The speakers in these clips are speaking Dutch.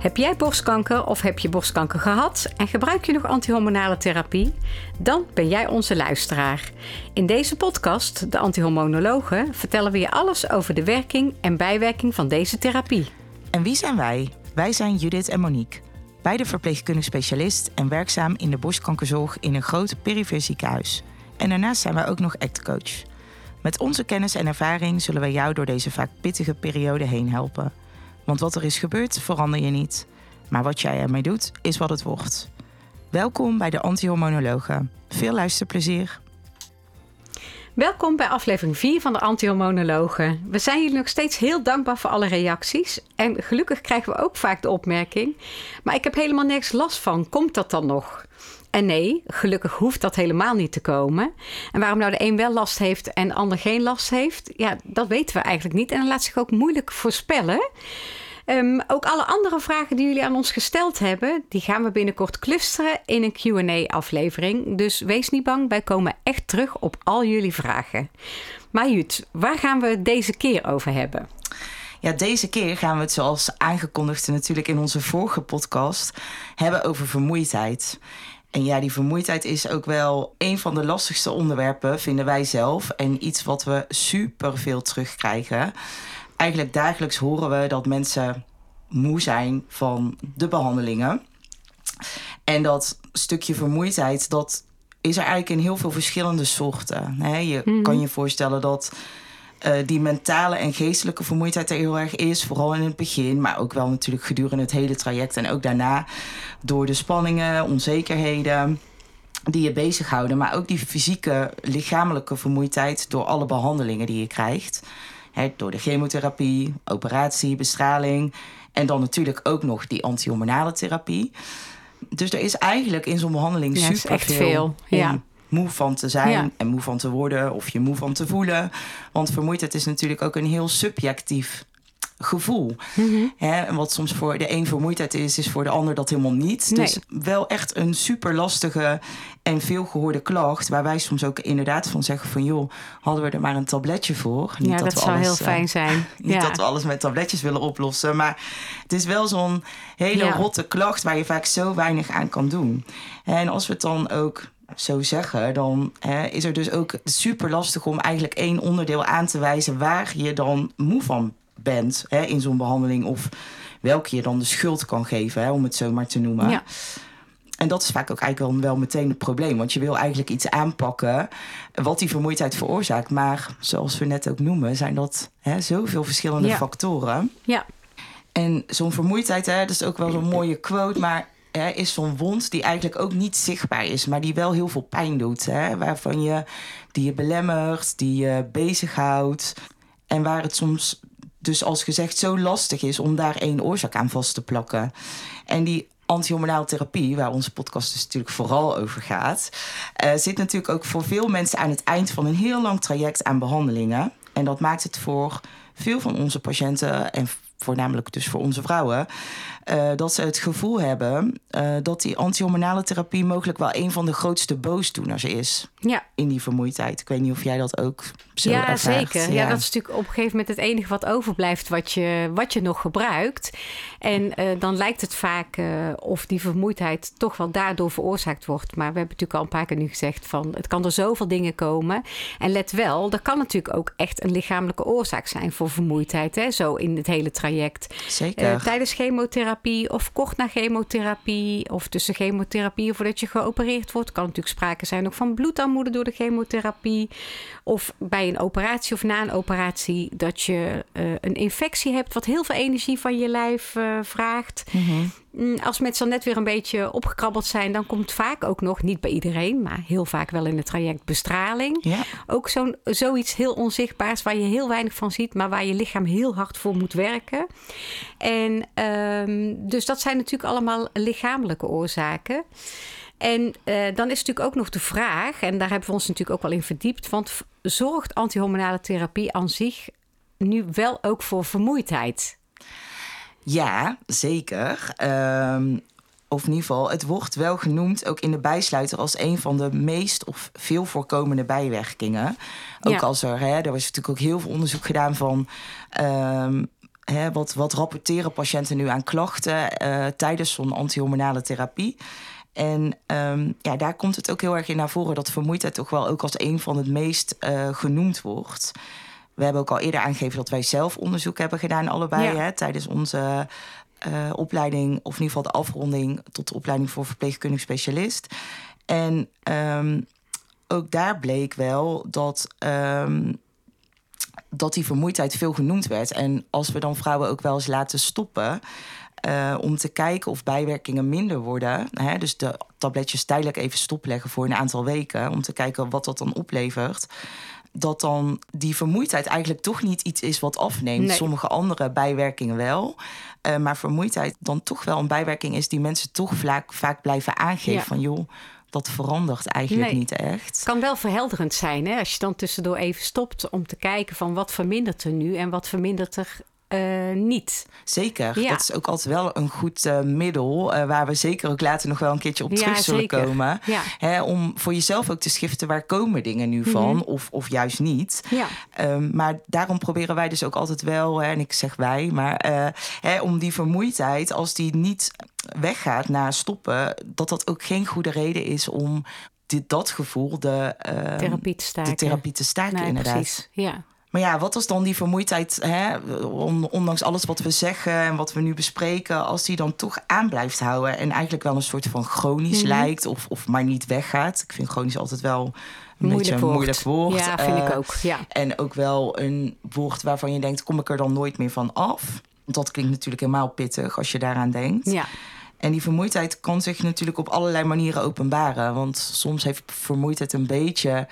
Heb jij borstkanker of heb je borstkanker gehad en gebruik je nog antihormonale therapie? Dan ben jij onze luisteraar. In deze podcast, De Antihormonologen, vertellen we je alles over de werking en bijwerking van deze therapie. En wie zijn wij? Wij zijn Judith en Monique. Beide verpleegkundig specialist en werkzaam in de borstkankerzorg in een groot perifere ziekenhuis. En daarnaast zijn wij ook nog actcoach. Met onze kennis en ervaring zullen wij jou door deze vaak pittige periode heen helpen. Want wat er is gebeurd, verander je niet. Maar wat jij ermee doet, is wat het wordt. Welkom bij de Antihormonologen. Veel luisterplezier. Welkom bij aflevering 4 van de Antihormonologen. We zijn jullie nog steeds heel dankbaar voor alle reacties. En gelukkig krijgen we ook vaak de opmerking: Maar ik heb helemaal niks last van. Komt dat dan nog? En nee, gelukkig hoeft dat helemaal niet te komen. En waarom nou de een wel last heeft en de ander geen last heeft, ja, dat weten we eigenlijk niet. En dat laat zich ook moeilijk voorspellen. Um, ook alle andere vragen die jullie aan ons gesteld hebben, die gaan we binnenkort clusteren in een QA-aflevering. Dus wees niet bang, wij komen echt terug op al jullie vragen. Maar Jut, waar gaan we het deze keer over hebben? Ja, deze keer gaan we het zoals aangekondigd natuurlijk in onze vorige podcast hebben over vermoeidheid. En ja, die vermoeidheid is ook wel een van de lastigste onderwerpen, vinden wij zelf. En iets wat we super veel terugkrijgen. Eigenlijk dagelijks horen we dat mensen moe zijn van de behandelingen. En dat stukje vermoeidheid, dat is er eigenlijk in heel veel verschillende soorten. Je mhm. kan je voorstellen dat uh, die mentale en geestelijke vermoeidheid er heel erg is. Vooral in het begin, maar ook wel natuurlijk gedurende het hele traject. En ook daarna door de spanningen, onzekerheden die je bezighouden. Maar ook die fysieke, lichamelijke vermoeidheid door alle behandelingen die je krijgt. door de chemotherapie, operatie, bestraling. En dan natuurlijk ook nog die antihormonale therapie. Dus er is eigenlijk in zo'n behandeling ja, super echt veel. Ja moe van te zijn en moe van te worden of je moe van te voelen. Want vermoeidheid is natuurlijk ook een heel subjectief gevoel. Mm En wat soms voor de een vermoeidheid is, is voor de ander dat helemaal niet. Dus wel echt een super lastige en veel gehoorde klacht. Waar wij soms ook inderdaad van zeggen van joh, hadden we er maar een tabletje voor. Niet ja, dat, dat zou heel eh, fijn zijn. niet dat we alles met tabletjes willen oplossen. Maar het is wel zo'n hele rotte klacht waar je vaak zo weinig aan kan doen. En als we het dan ook zo zeggen, dan hè, is er dus ook super lastig om eigenlijk één onderdeel aan te wijzen waar je dan moe van bent hè, in zo'n behandeling. Of welke je dan de schuld kan geven, hè, om het zo maar te noemen. Ja. En dat is vaak ook eigenlijk wel, wel meteen het probleem. Want je wil eigenlijk iets aanpakken wat die vermoeidheid veroorzaakt. Maar zoals we net ook noemen, zijn dat hè, zoveel verschillende factoren. Ja. En zo'n vermoeidheid, hè, dat is ook wel zo'n mooie quote. Maar is zo'n wond die eigenlijk ook niet zichtbaar is, maar die wel heel veel pijn doet. Hè, waarvan je, die je belemmert, die je bezighoudt. En waar het soms dus als gezegd zo lastig is om daar één oorzaak aan vast te plakken. En die antihormonale therapie, waar onze podcast dus natuurlijk vooral over gaat, uh, zit natuurlijk ook voor veel mensen aan het eind van een heel lang traject aan behandelingen. En dat maakt het voor veel van onze patiënten en voornamelijk dus voor onze vrouwen, uh, dat ze het gevoel hebben uh, dat die antihormonale therapie mogelijk wel een van de grootste boosdoeners is. Ja. In die vermoeidheid. Ik weet niet of jij dat ook zo ja, ervaart. Zeker. Ja. ja. dat is natuurlijk op een gegeven moment het enige wat overblijft wat je, wat je nog gebruikt. En uh, dan lijkt het vaak of die vermoeidheid toch wel daardoor veroorzaakt wordt. Maar we hebben natuurlijk al een paar keer nu gezegd van het kan er zoveel dingen komen. En let wel, er kan natuurlijk ook echt een lichamelijke oorzaak zijn voor vermoeidheid. Hè? Zo in het hele traject. Zeker. tijdens chemotherapie of kort na chemotherapie of tussen chemotherapie voordat je geopereerd wordt. Kan natuurlijk sprake zijn ook van bloedarmoede door de chemotherapie. Of bij een operatie of na een operatie dat je uh, een infectie hebt wat heel veel energie van je lijf uh, vraagt. -hmm. Als mensen dan net weer een beetje opgekrabbeld zijn, dan komt vaak ook nog, niet bij iedereen, maar heel vaak wel in het traject bestraling. Ja. Ook zo'n, zoiets heel onzichtbaars waar je heel weinig van ziet, maar waar je lichaam heel hard voor moet werken. En um, dus dat zijn natuurlijk allemaal lichamelijke oorzaken. En uh, dan is natuurlijk ook nog de vraag, en daar hebben we ons natuurlijk ook wel in verdiept, want zorgt antihormonale therapie aan zich nu wel ook voor vermoeidheid? Ja, zeker. Um, of in ieder geval, het wordt wel genoemd ook in de bijsluiter als een van de meest of veel voorkomende bijwerkingen. Ook als er, hè, er was natuurlijk ook heel veel onderzoek gedaan van. Ehm, hè, wat, wat rapporteren patiënten nu aan klachten uh, tijdens zo'n antihormonale therapie? En um, ja, daar komt het ook heel erg in naar voren dat vermoeidheid toch wel ook als een van het meest uh, genoemd wordt. We hebben ook al eerder aangegeven dat wij zelf onderzoek hebben gedaan, allebei, hè, tijdens onze uh, opleiding, of in ieder geval de afronding tot de opleiding voor verpleegkundig specialist. En um, ook daar bleek wel dat. Um, dat die vermoeidheid veel genoemd werd. En als we dan vrouwen ook wel eens laten stoppen. Uh, om te kijken of bijwerkingen minder worden. Hè, dus de tabletjes tijdelijk even stopleggen voor een aantal weken. Om te kijken wat dat dan oplevert dat dan die vermoeidheid eigenlijk toch niet iets is wat afneemt. Sommige andere bijwerkingen wel. Uh, maar vermoeidheid dan toch wel een bijwerking is die mensen toch vaak, vaak blijven aangeven van joh. Dat verandert eigenlijk niet echt. Het kan wel verhelderend zijn hè? als je dan tussendoor even stopt om te kijken van wat vermindert er nu en wat vermindert er uh, niet. Zeker, ja. dat is ook altijd wel een goed uh, middel... Uh, waar we zeker ook later nog wel een keertje op terug zullen zeker. komen. Ja. Hè, om voor jezelf ook te schiften waar komen dingen nu van... Mm -hmm. of, of juist niet. Um, maar daarom proberen wij dus ook altijd wel... Hè, en ik zeg wij, maar hè, om die vermoeidheid... als die niet weggaat na stoppen... dat dat ook geen goede reden is om... Dit, dat gevoel de, therapie te staken. De therapie te staken, nee, inderdaad. Precies. Ja. Maar ja, wat was dan die vermoeidheid, hè? ondanks alles wat we zeggen en wat we nu bespreken, als die dan toch aan blijft houden en eigenlijk wel een soort van chronisch mm -hmm. lijkt of, of maar niet weggaat. Ik vind chronisch altijd wel een moeilijk beetje een moeilijk woord. Ja, vind uh, ik ook. Ja. En ook wel een woord waarvan je denkt, kom ik er dan nooit meer van af? Want dat klinkt natuurlijk helemaal pittig als je daaraan denkt. Ja. En die vermoeidheid kan zich natuurlijk op allerlei manieren openbaren. Want soms heeft vermoeidheid een beetje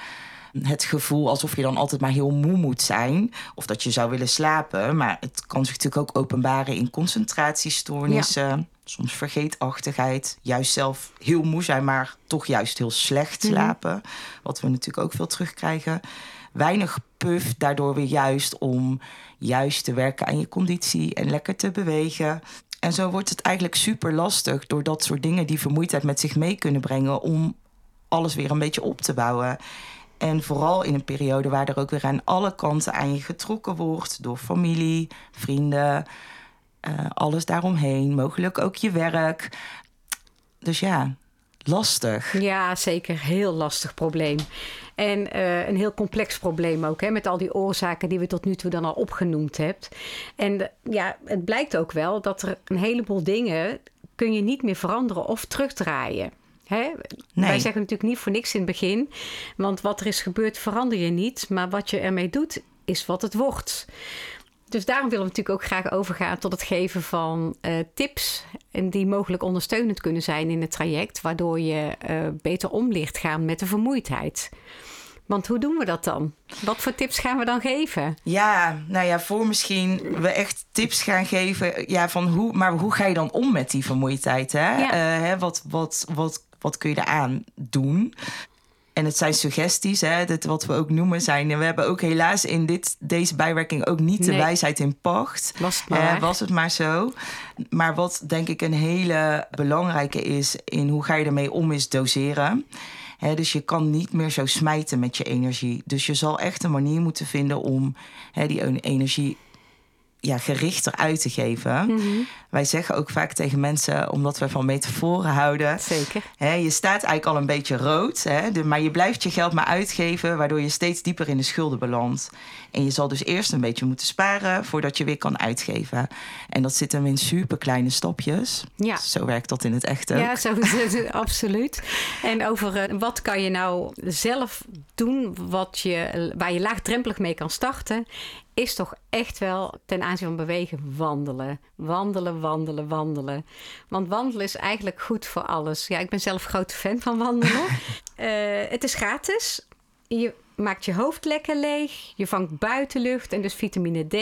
het gevoel alsof je dan altijd maar heel moe moet zijn. Of dat je zou willen slapen. Maar het kan zich natuurlijk ook openbaren in concentratiestoornissen. Ja. Soms vergeetachtigheid. Juist zelf heel moe zijn, maar toch juist heel slecht slapen. Mm -hmm. Wat we natuurlijk ook veel terugkrijgen. Weinig puff, daardoor weer juist om juist te werken aan je conditie en lekker te bewegen. En zo wordt het eigenlijk super lastig door dat soort dingen die vermoeidheid met zich mee kunnen brengen om alles weer een beetje op te bouwen. En vooral in een periode waar er ook weer aan alle kanten aan je getrokken wordt door familie, vrienden, uh, alles daaromheen, mogelijk ook je werk. Dus ja, lastig. Ja, zeker. Heel lastig probleem. En uh, een heel complex probleem ook, hè, met al die oorzaken die we tot nu toe dan al opgenoemd hebt. En de, ja, het blijkt ook wel dat er een heleboel dingen kun je niet meer veranderen of terugdraaien. Hè? Nee. Wij zeggen natuurlijk niet voor niks in het begin. Want wat er is gebeurd verander je niet. Maar wat je ermee doet, is wat het wordt. Dus daarom willen we natuurlijk ook graag overgaan tot het geven van uh, tips. En die mogelijk ondersteunend kunnen zijn in het traject. Waardoor je uh, beter om ligt gaan met de vermoeidheid. Want hoe doen we dat dan? Wat voor tips gaan we dan geven? Ja, nou ja, voor misschien we echt tips gaan geven. Ja, van hoe, maar hoe ga je dan om met die vermoeidheid? Hè? Ja. Uh, hè, wat, wat, wat wat kun je eraan doen? En het zijn suggesties, hè, dat wat we ook noemen zijn. En we hebben ook helaas in dit, deze bijwerking ook niet de wijsheid in pacht. Was het, maar. Uh, was het maar zo. Maar wat denk ik een hele belangrijke is in hoe ga je ermee om, is doseren. He, dus je kan niet meer zo smijten met je energie. Dus je zal echt een manier moeten vinden om he, die energie ja, gerichter uit te geven. Mm -hmm. Wij zeggen ook vaak tegen mensen, omdat we van metaforen houden. Zeker. Hè, je staat eigenlijk al een beetje rood, hè, de, maar je blijft je geld maar uitgeven, waardoor je steeds dieper in de schulden belandt. En je zal dus eerst een beetje moeten sparen voordat je weer kan uitgeven. En dat zit hem in super kleine stapjes. Ja. Zo werkt dat in het echt ook. Ja, zo, absoluut. En over uh, wat kan je nou zelf doen wat je, waar je laagdrempelig mee kan starten, is toch echt wel ten aanzien van bewegen wandelen. Wandelen, wandelen, wandelen. Want wandelen is eigenlijk goed voor alles. Ja, ik ben zelf grote fan van wandelen. uh, het is gratis. Je maakt je hoofd lekker leeg. Je vangt buitenlucht en dus vitamine D.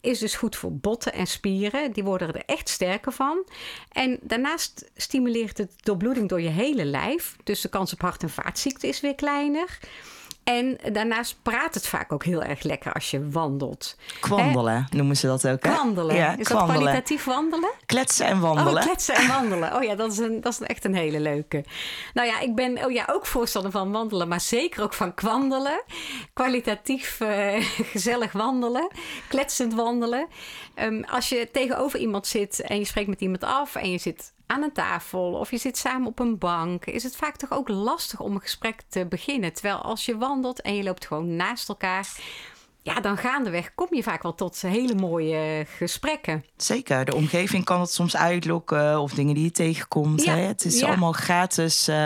Is dus goed voor botten en spieren. Die worden er echt sterker van. En daarnaast stimuleert het doorbloeding door je hele lijf. Dus de kans op hart- en vaatziekten is weer kleiner. En daarnaast praat het vaak ook heel erg lekker als je wandelt. Kwandelen noemen ze dat ook. Hè? Kwandelen. Ja, is kwandelen. dat kwalitatief wandelen? Kletsen en wandelen. Oh, kletsen en wandelen. Oh ja, dat is, een, dat is echt een hele leuke. Nou ja, ik ben oh ja, ook voorstander van wandelen, maar zeker ook van kwandelen. Kwalitatief eh, gezellig wandelen, kletsend wandelen. Ehm, als je tegenover iemand zit en je spreekt met iemand af en je zit aan een tafel of je zit samen op een bank, is het vaak toch ook lastig om een gesprek te beginnen. Terwijl als je wandelt en je loopt gewoon naast elkaar, ja, dan gaandeweg kom je vaak wel tot hele mooie gesprekken. Zeker, de omgeving kan het soms uitlokken of dingen die je tegenkomt. Ja, hè? Het is ja. allemaal gratis, eh,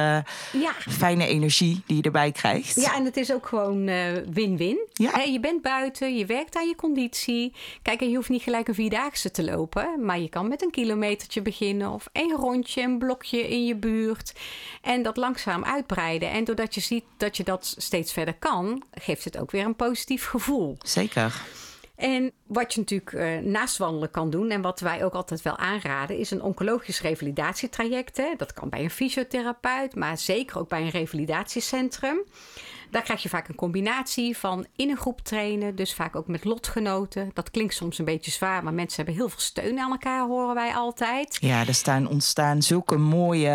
Ja. fijne energie die je erbij krijgt. Ja, en het is ook gewoon eh, win-win. Ja. Hè, je bent buiten, je werkt aan je conditie. Kijk, en je hoeft niet gelijk een vierdaagse te lopen. Maar je kan met een kilometertje beginnen. Of één rondje, een blokje in je buurt. En dat langzaam uitbreiden. En doordat je ziet dat je dat steeds verder kan... geeft het ook weer een positief gevoel. Zeker. En wat je natuurlijk eh, naast wandelen kan doen, en wat wij ook altijd wel aanraden, is een oncologisch revalidatietraject. Hè. Dat kan bij een fysiotherapeut, maar zeker ook bij een revalidatiecentrum. Daar krijg je vaak een combinatie van in een groep trainen, dus vaak ook met lotgenoten. Dat klinkt soms een beetje zwaar, maar mensen hebben heel veel steun aan elkaar, horen wij altijd. Ja, er staan, ontstaan zulke mooie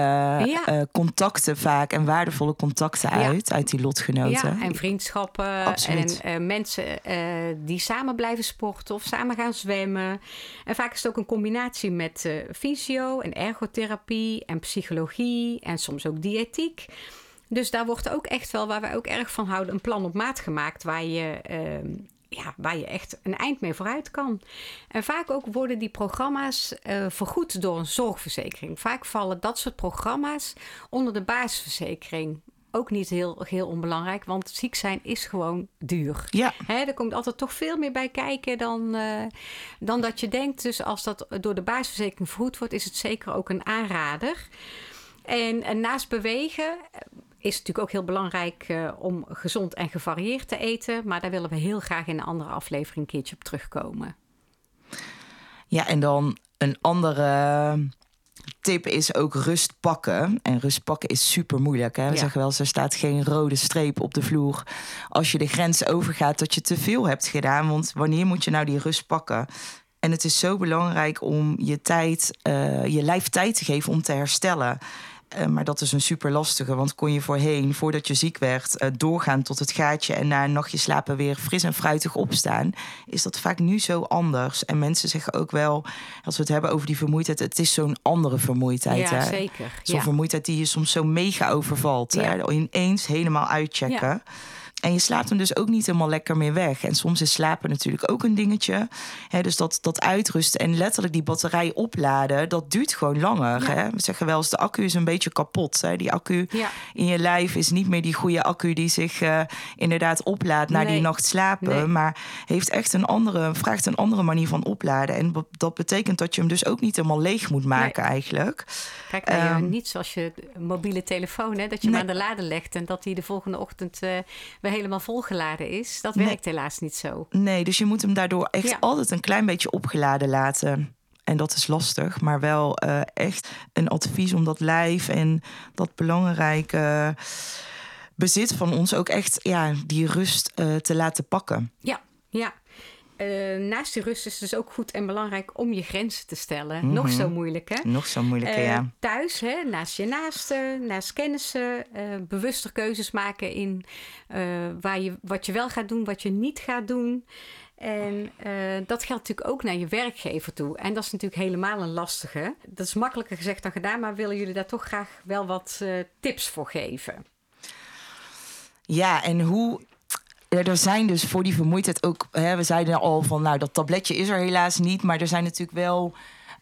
eh, contacten vaak en waardevolle contacten uit, uit die lotgenoten. Ja, en vriendschappen Absoluut. en eh, mensen eh, die samen blijven sporten of samen gaan zwemmen. En vaak is het ook een combinatie met fysio en ergotherapie en psychologie en soms ook diëtiek. Dus daar wordt ook echt wel, waar wij ook erg van houden, een plan op maat gemaakt waar je, ehm, ja, waar je echt een eind mee vooruit kan. En vaak ook worden die programma's eh, vergoed door een zorgverzekering. Vaak vallen dat soort programma's onder de basisverzekering. Ook niet heel, heel onbelangrijk, want ziek zijn is gewoon duur. Ja, Hè, er komt altijd toch veel meer bij kijken dan, eh, dan dat je denkt. Dus als dat door de basisverzekering vergoed wordt, is het zeker ook een aanrader. En, en naast bewegen is natuurlijk ook heel belangrijk eh, om gezond en gevarieerd te eten. Maar daar willen we heel graag in een andere aflevering een keertje op terugkomen. ja, en dan een andere tip is ook rust pakken. En rust pakken is super moeilijk. Hè? We Ja. zeggen wel er staat geen rode streep op de vloer. Als je de grens overgaat dat je te veel hebt gedaan. Want wanneer moet je nou die rust pakken? En het is zo belangrijk om je tijd, eh, je lijf tijd te geven om te herstellen. Eh, maar dat is een super lastige, want kon je voorheen, voordat je ziek werd, eh, doorgaan tot het gaatje en na een nachtje slapen weer fris en fruitig opstaan, is dat vaak nu zo anders. En mensen zeggen ook wel, als we het hebben over die vermoeidheid, het is zo'n andere vermoeidheid. ja, hè? zeker. Zo'n Ja. vermoeidheid die je soms zo mega overvalt. Ja. Hè? Ineens helemaal uitchecken. Ja. En je slaapt hem dus ook niet helemaal lekker meer weg. En soms is slapen natuurlijk ook een dingetje. Hè, dus dat, dat uitrusten en letterlijk die batterij opladen, dat duurt gewoon langer. Ja. Hè? We zeggen wel eens, de accu is een beetje kapot. Hè? Die accu Ja. in je lijf is niet meer die goede accu die zich eh, inderdaad oplaadt na Nee. die nacht slapen. Nee. Maar heeft echt een andere, vraagt een andere manier van opladen. En dat betekent dat je hem dus ook niet helemaal leeg moet maken eigenlijk. Kijk, nou, niet zoals je mobiele telefoon, hè, dat je hem Nee. aan de lader legt en dat hij de volgende ochtend weer helemaal volgeladen is. Dat Nee. werkt helaas niet zo. Nee, dus je moet hem daardoor echt Ja. altijd een klein beetje opgeladen laten. En dat is lastig, maar wel eh, echt een advies om dat lijf en dat belangrijke bezit van ons ook echt ja, die rust eh, te laten pakken. Ja, ja. Eh, naast die rust is het dus ook goed en belangrijk om je grenzen te stellen. Nog zo moeilijk, hè? Nog zo moeilijk, Eh, ja. Thuis, hè, naast je naasten, naast kennissen, eh bewuster keuzes maken in waar je, wat je wel gaat doen, wat je niet gaat doen. En dat geldt natuurlijk ook naar je werkgever toe. En dat is natuurlijk helemaal een lastige. Dat is makkelijker gezegd dan gedaan, maar willen jullie daar toch graag wel wat tips voor geven? Ja, en hoe. Er zijn dus voor die vermoeidheid ook. Hè, we zeiden al van, nou, dat tabletje is er helaas niet. Maar er zijn natuurlijk wel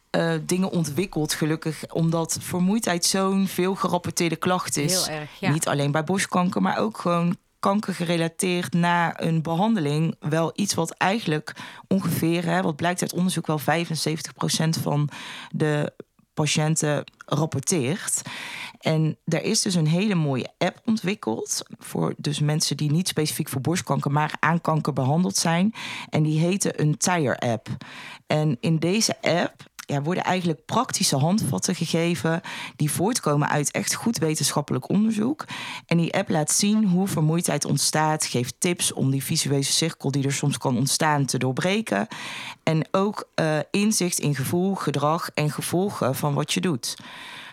eh, dingen ontwikkeld, gelukkig. Omdat vermoeidheid zo'n veel gerapporteerde klacht is. Heel erg, ja. Niet alleen bij borstkanker, maar ook gewoon kanker gerelateerd na een behandeling. Wel iets wat eigenlijk ongeveer, hè, wat blijkt uit onderzoek, wel 75% van de patiënten rapporteert. En er is dus een hele mooie app ontwikkeld voor dus mensen die niet specifiek voor borstkanker, maar aan kanker behandeld zijn. En die heette een Tire app. En in deze app ja, worden eigenlijk praktische handvatten gegeven die voortkomen uit echt goed wetenschappelijk onderzoek. En die app laat zien hoe vermoeidheid ontstaat, geeft tips om die visuele cirkel die er soms kan ontstaan te doorbreken. En ook uh, inzicht in gevoel, gedrag en gevolgen van wat je doet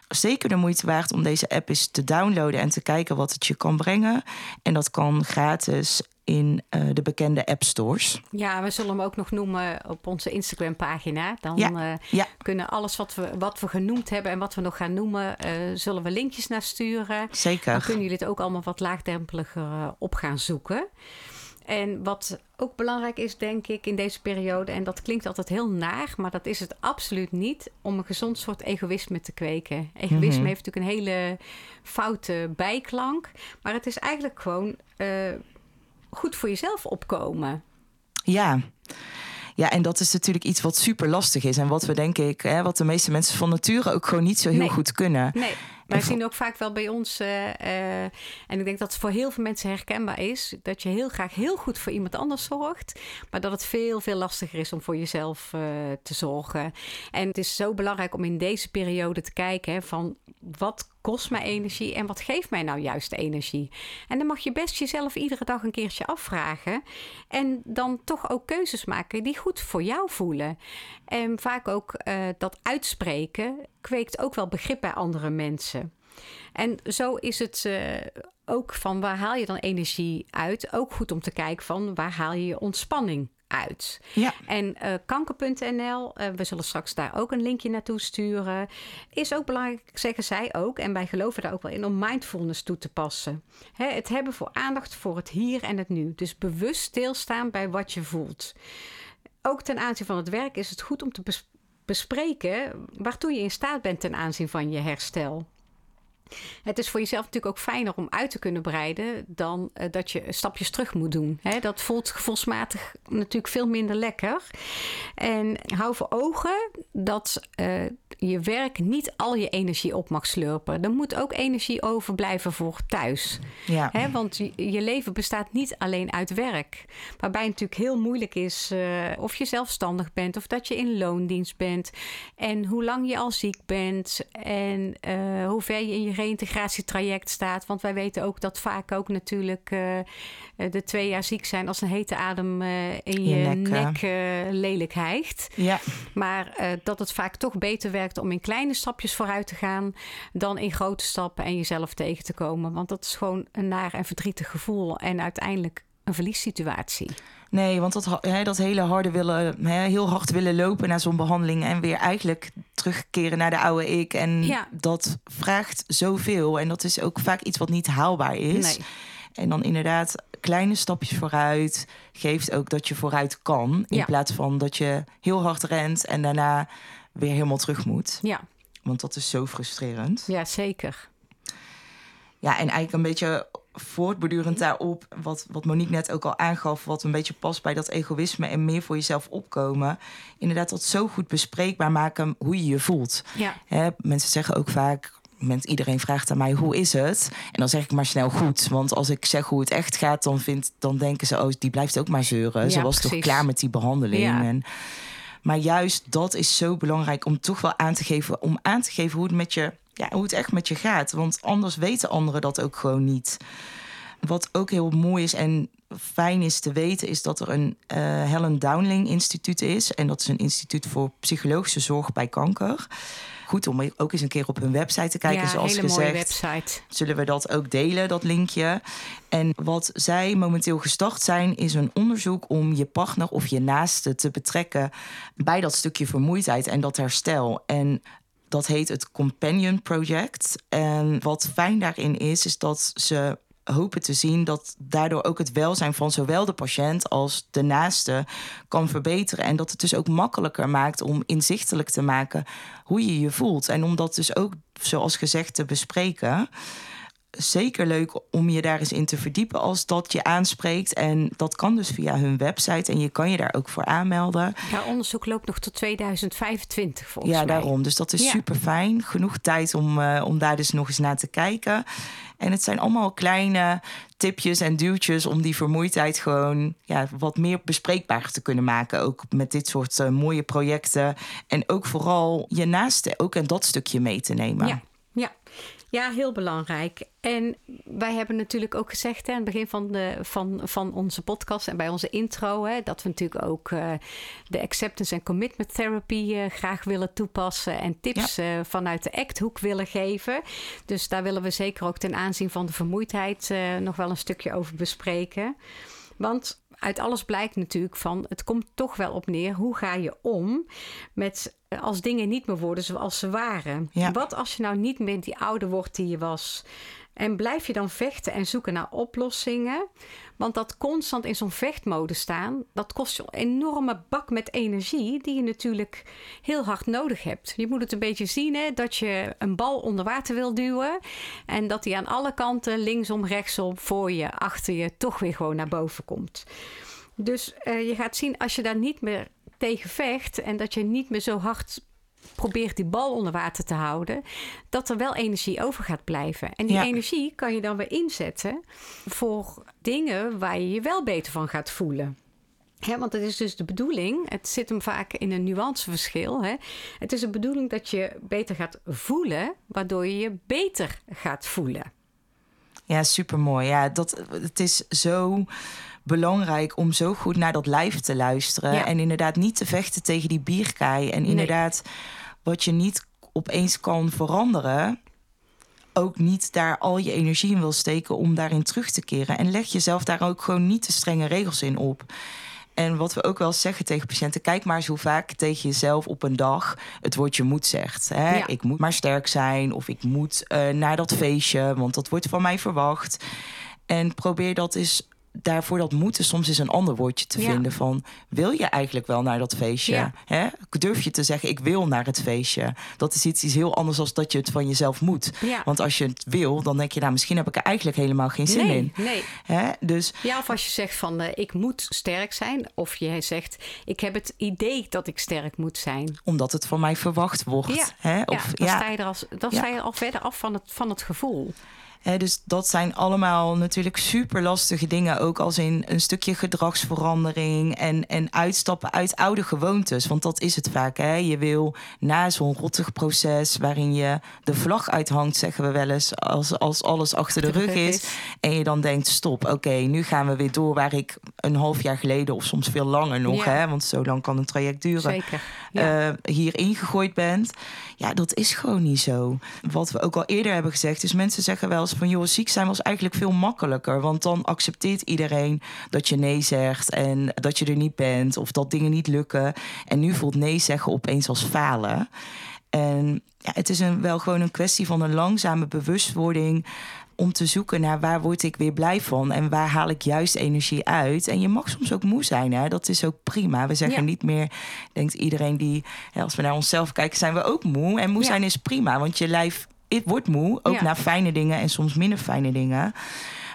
zeker de moeite waard om deze app eens te downloaden en te kijken wat het je kan brengen. En dat kan gratis in uh, de bekende app stores. Ja, we zullen hem ook nog noemen op onze Instagram pagina. Dan ja, uh, ja. kunnen alles wat we, wat we genoemd hebben en wat we nog gaan noemen, uh, zullen we linkjes naar sturen. Zeker. Dan kunnen jullie het ook allemaal wat laagdrempeliger op gaan zoeken. En wat ook belangrijk is, denk ik, in deze periode, en dat klinkt altijd heel naar, maar dat is het absoluut niet, om een gezond soort egoïsme te kweken. Egoïsme heeft natuurlijk een hele foute bijklank, maar het is eigenlijk gewoon goed voor jezelf opkomen. Ja. Ja, en dat is natuurlijk iets wat super lastig is. En wat we denk ik, hè, wat de meeste mensen van nature ook gewoon niet zo heel goed kunnen. Nee. Wij zien ook vaak wel bij ons, uh, uh, en ik denk dat het voor heel veel mensen herkenbaar is, dat je heel graag heel goed voor iemand anders zorgt, maar dat het veel, veel lastiger is om voor jezelf uh, te zorgen. En het is zo belangrijk om in deze periode te kijken hè, van wat kost mij energie en wat geeft mij nou juist energie? En dan mag je best jezelf iedere dag een keertje afvragen en dan toch ook keuzes maken die goed voor jou voelen. En vaak ook uh, dat uitspreken kweekt ook wel begrip bij andere mensen. En zo is het uh, ook van waar haal je dan energie uit? Ook goed om te kijken van waar haal je je ontspanning uit. Ja. En uh, kanker.nl, uh, we zullen straks daar ook een linkje naartoe sturen, is ook belangrijk, zeggen zij ook, en wij geloven daar ook wel in, om mindfulness toe te passen. Hè, het hebben voor aandacht voor het hier en het nu. Dus bewust stilstaan bij wat je voelt. Ook ten aanzien van het werk is het goed om te bespreken waartoe je in staat bent ten aanzien van je herstel. Het is voor jezelf natuurlijk ook fijner om uit te kunnen breiden dan uh, dat je stapjes terug moet doen. Hè? Dat voelt gevoelsmatig natuurlijk veel minder lekker. En hou voor ogen dat uh, je werk niet al je energie op mag slurpen. Er moet ook energie overblijven voor thuis. Ja. Hè? Want je, leven bestaat niet alleen uit werk. Waarbij het natuurlijk heel moeilijk is uh, of je zelfstandig bent of dat je in loondienst bent. En hoe lang je al ziek bent en hoe ver je in je reïntegratietraject staat. Want wij weten ook dat vaak ook natuurlijk uh, de twee jaar ziek zijn als een hete adem uh, in je, je nek, nek uh, lelijk hijgt. Ja. Maar dat het vaak toch beter werkt om in kleine stapjes vooruit te gaan dan in grote stappen en jezelf tegen te komen. Want dat is gewoon een naar en verdrietig gevoel en uiteindelijk een verliessituatie. Nee, want dat, hè, dat hele harde willen, hè, heel hard willen lopen naar zo'n behandeling en weer eigenlijk terugkeren naar de oude ik. En ja. dat vraagt zoveel. En dat is ook vaak iets wat niet haalbaar is. Nee. En dan inderdaad kleine stapjes vooruit geeft ook dat je vooruit kan. In Ja. plaats van dat je heel hard rent en daarna weer helemaal terug moet. Ja, Want dat is zo frustrerend. ja zeker. Ja, en eigenlijk een beetje voortbordurend daarop, wat, wat Monique net ook al aangaf, wat een beetje past bij dat egoïsme en meer voor jezelf opkomen. Inderdaad, dat zo goed bespreekbaar maken hoe je je voelt. Ja. Hè, mensen zeggen ook vaak. Iedereen vraagt aan mij hoe is het? En dan zeg ik maar snel goed. Want als ik zeg hoe het echt gaat, dan, vindt, dan denken ze, oh, die blijft ook maar zeuren. Ja, Ze was toch klaar met die behandeling. Ja. En, maar juist dat is zo belangrijk om toch wel aan te geven, om aan te geven hoe het met je, ja, hoe het echt met je gaat. Want anders weten anderen dat ook gewoon niet. Wat ook heel mooi is en fijn is te weten, is dat er een eh, Helen Dowling Instituut is. En dat is een instituut voor psychologische zorg bij kanker. Goed om ook eens een keer op hun website te kijken. ja, zoals hele mooie gezegd, website. zullen we dat ook delen, dat linkje. En wat zij momenteel gestart zijn, is een onderzoek om je partner of je naaste te betrekken bij dat stukje vermoeidheid en dat herstel. En dat heet het Companion Project. En wat fijn daarin is, is dat ze hopen te zien dat daardoor ook het welzijn van zowel de patiënt als de naaste kan verbeteren. En dat het dus ook makkelijker maakt om inzichtelijk te maken hoe je je voelt. En om dat dus ook, zoals gezegd, te bespreken zeker leuk om je daar eens in te verdiepen als dat je aanspreekt. En dat kan dus via hun website en je kan je daar ook voor aanmelden. Ja, onderzoek loopt nog tot 2025 volgens ja, mij. Ja, daarom. Dus dat is super fijn. Genoeg tijd om, uh, om daar dus nog eens naar te kijken. En het zijn allemaal kleine tipjes en duwtjes om die vermoeidheid gewoon ja, wat meer bespreekbaar te kunnen maken. Ook met dit soort uh, mooie projecten. En ook vooral je naaste ook en dat stukje mee te nemen. Ja, ja. Heel belangrijk. En wij hebben natuurlijk ook gezegd hè, aan het begin van, de, van, van onze podcast en bij onze intro, hè, dat we natuurlijk ook uh, de acceptance en commitment therapy uh, graag willen toepassen en tips ja. uh, vanuit de ACT-hoek willen geven. Dus daar willen we zeker ook ten aanzien van de vermoeidheid nog wel een stukje over bespreken. Want uit alles blijkt natuurlijk van het komt toch wel op neer. Hoe ga je om met als dingen niet meer worden zoals ze waren? Ja. Wat als je nou niet meer die oude wordt die je was? En blijf je dan vechten en zoeken naar oplossingen? Want dat constant in zo'n vechtmode staan, dat kost je een enorme bak met energie, die je natuurlijk heel hard nodig hebt. Je moet het een beetje zien hè, dat je een bal onder water wil duwen en dat die aan alle kanten, linksom, rechtsom, voor je, achter je, toch weer gewoon naar boven komt. Dus uh, je gaat zien als je daar niet meer tegen vecht en dat je niet meer zo hard probeert die bal onder water te houden, dat er wel energie over gaat blijven. En die Ja. energie kan je dan weer inzetten voor dingen waar je je wel beter van gaat voelen. Want het is dus de bedoeling, het zit hem vaak in een nuanceverschil. Hè? Het is de bedoeling dat je beter gaat voelen, waardoor je je beter gaat voelen. Ja, supermooi. Ja, dat, het is zo belangrijk om zo goed naar dat lijf te luisteren. Ja. En inderdaad niet te vechten tegen die bierkaai. En inderdaad, wat je niet opeens kan veranderen... ook niet daar al je energie in wil steken om daarin terug te keren. En leg jezelf daar ook gewoon niet te strenge regels in op. En wat we ook wel zeggen tegen patiënten... kijk maar eens hoe vaak tegen jezelf op een dag het woordje moet zegt. Hè? Ja. Ik moet maar sterk zijn of ik moet eh, naar dat feestje... want dat wordt van mij verwacht. En probeer dat eens daarvoor dat moeten soms is een ander woordje te Ja. vinden van wil je eigenlijk wel naar dat feestje? Ja. Hè? Durf je te zeggen ik wil naar het feestje? Dat is iets, iets heel anders dan dat je het van jezelf moet. Ja. Want als je het wil, dan denk je nou misschien heb ik er eigenlijk helemaal geen zin nee, in. nee. Hè? Dus Ja, of als je zegt van eh, ik moet sterk zijn. Of je zegt ik heb het idee dat ik sterk moet zijn. omdat het van mij verwacht wordt. Ja, Hè? ja, Of, dan, ja. Sta je er als, dan sta je al verder af van het, van het gevoel. Dus dat zijn allemaal natuurlijk super lastige dingen. Ook als in een stukje gedragsverandering en, en uitstappen uit oude gewoontes. Want dat is het vaak. Hè? Je wil na zo'n rottig proces waarin je de vlag uithangt, zeggen we wel eens, als, als alles achter de rug is. En je dan denkt, stop, oké, nu gaan we weer door waar ik een half jaar geleden of soms veel langer nog, Ja. hè, want zo lang kan een traject duren Zeker. Ja. eh, hier ingegooid bent. Ja, dat is gewoon niet zo. Wat we ook al eerder hebben gezegd, is mensen zeggen wel van joh, ziek zijn was eigenlijk veel makkelijker. Want dan accepteert iedereen dat je nee zegt en dat je er niet bent of dat dingen niet lukken. En nu voelt nee zeggen opeens als falen. En ja, het is een, wel gewoon een kwestie van een langzame bewustwording om te zoeken naar waar word ik weer blij van en waar haal ik juist energie uit. En je mag soms ook moe zijn, hè? dat is ook prima. We zeggen Ja. niet meer, denkt iedereen die, als we naar onszelf kijken, zijn we ook moe. En moe Ja. zijn is prima, want je lijf het wordt moe, ook Ja. na fijne dingen en soms minder fijne dingen.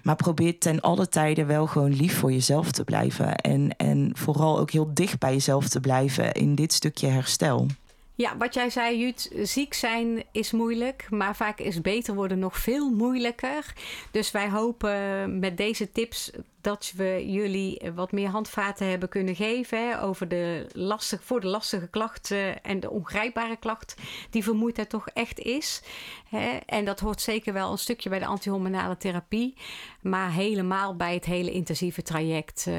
Maar probeer ten alle tijden wel gewoon lief voor jezelf te blijven. En, en vooral ook heel dicht bij jezelf te blijven in dit stukje herstel. Ja, wat jij zei, Jut, ziek zijn is moeilijk, maar vaak is beter worden nog veel moeilijker. Dus wij hopen met deze tips dat we jullie wat meer handvaten hebben kunnen geven hè, over de lastig, voor de lastige klacht eh, en de ongrijpbare klacht die vermoeidheid toch echt is. Hè. En dat hoort zeker wel een stukje bij de antihormonale therapie, maar helemaal bij het hele intensieve traject eh,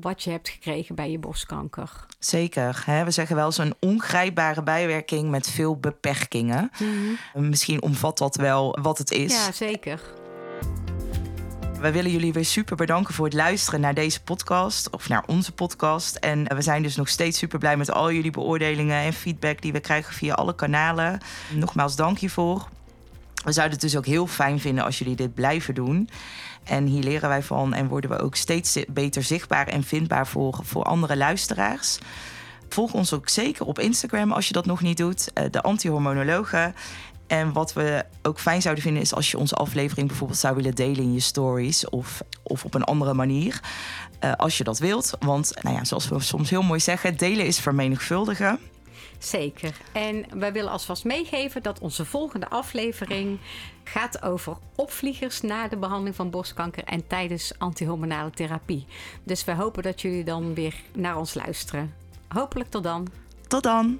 wat je hebt gekregen bij je borstkanker. Zeker. Hè? We zeggen wel een ongrijpbare bijwerking met veel beperkingen. Misschien omvat dat wel wat het is. Ja, zeker. We willen jullie weer super bedanken voor het luisteren naar deze podcast. Of naar onze podcast. En eh, we zijn dus nog steeds super blij met al jullie beoordelingen en feedback die we krijgen via alle kanalen. Nogmaals, dank hiervoor. We zouden het dus ook heel fijn vinden als jullie dit blijven doen. En hier leren wij van en worden we ook steeds beter zichtbaar en vindbaar voor, voor andere luisteraars. Volg ons ook zeker op Instagram als je dat nog niet doet. eh, De Antihormonologen. En wat we ook fijn zouden vinden is als je onze aflevering bijvoorbeeld zou willen delen in je stories of, of op een andere manier. Uh, als je dat wilt. Want nou ja, zoals we soms heel mooi zeggen, delen is vermenigvuldigen. Zeker. En wij willen alvast meegeven dat onze volgende aflevering gaat over opvliegers na de behandeling van borstkanker en tijdens antihormonale therapie. Dus we hopen dat jullie dan weer naar ons luisteren. Hopelijk tot dan. Tot dan.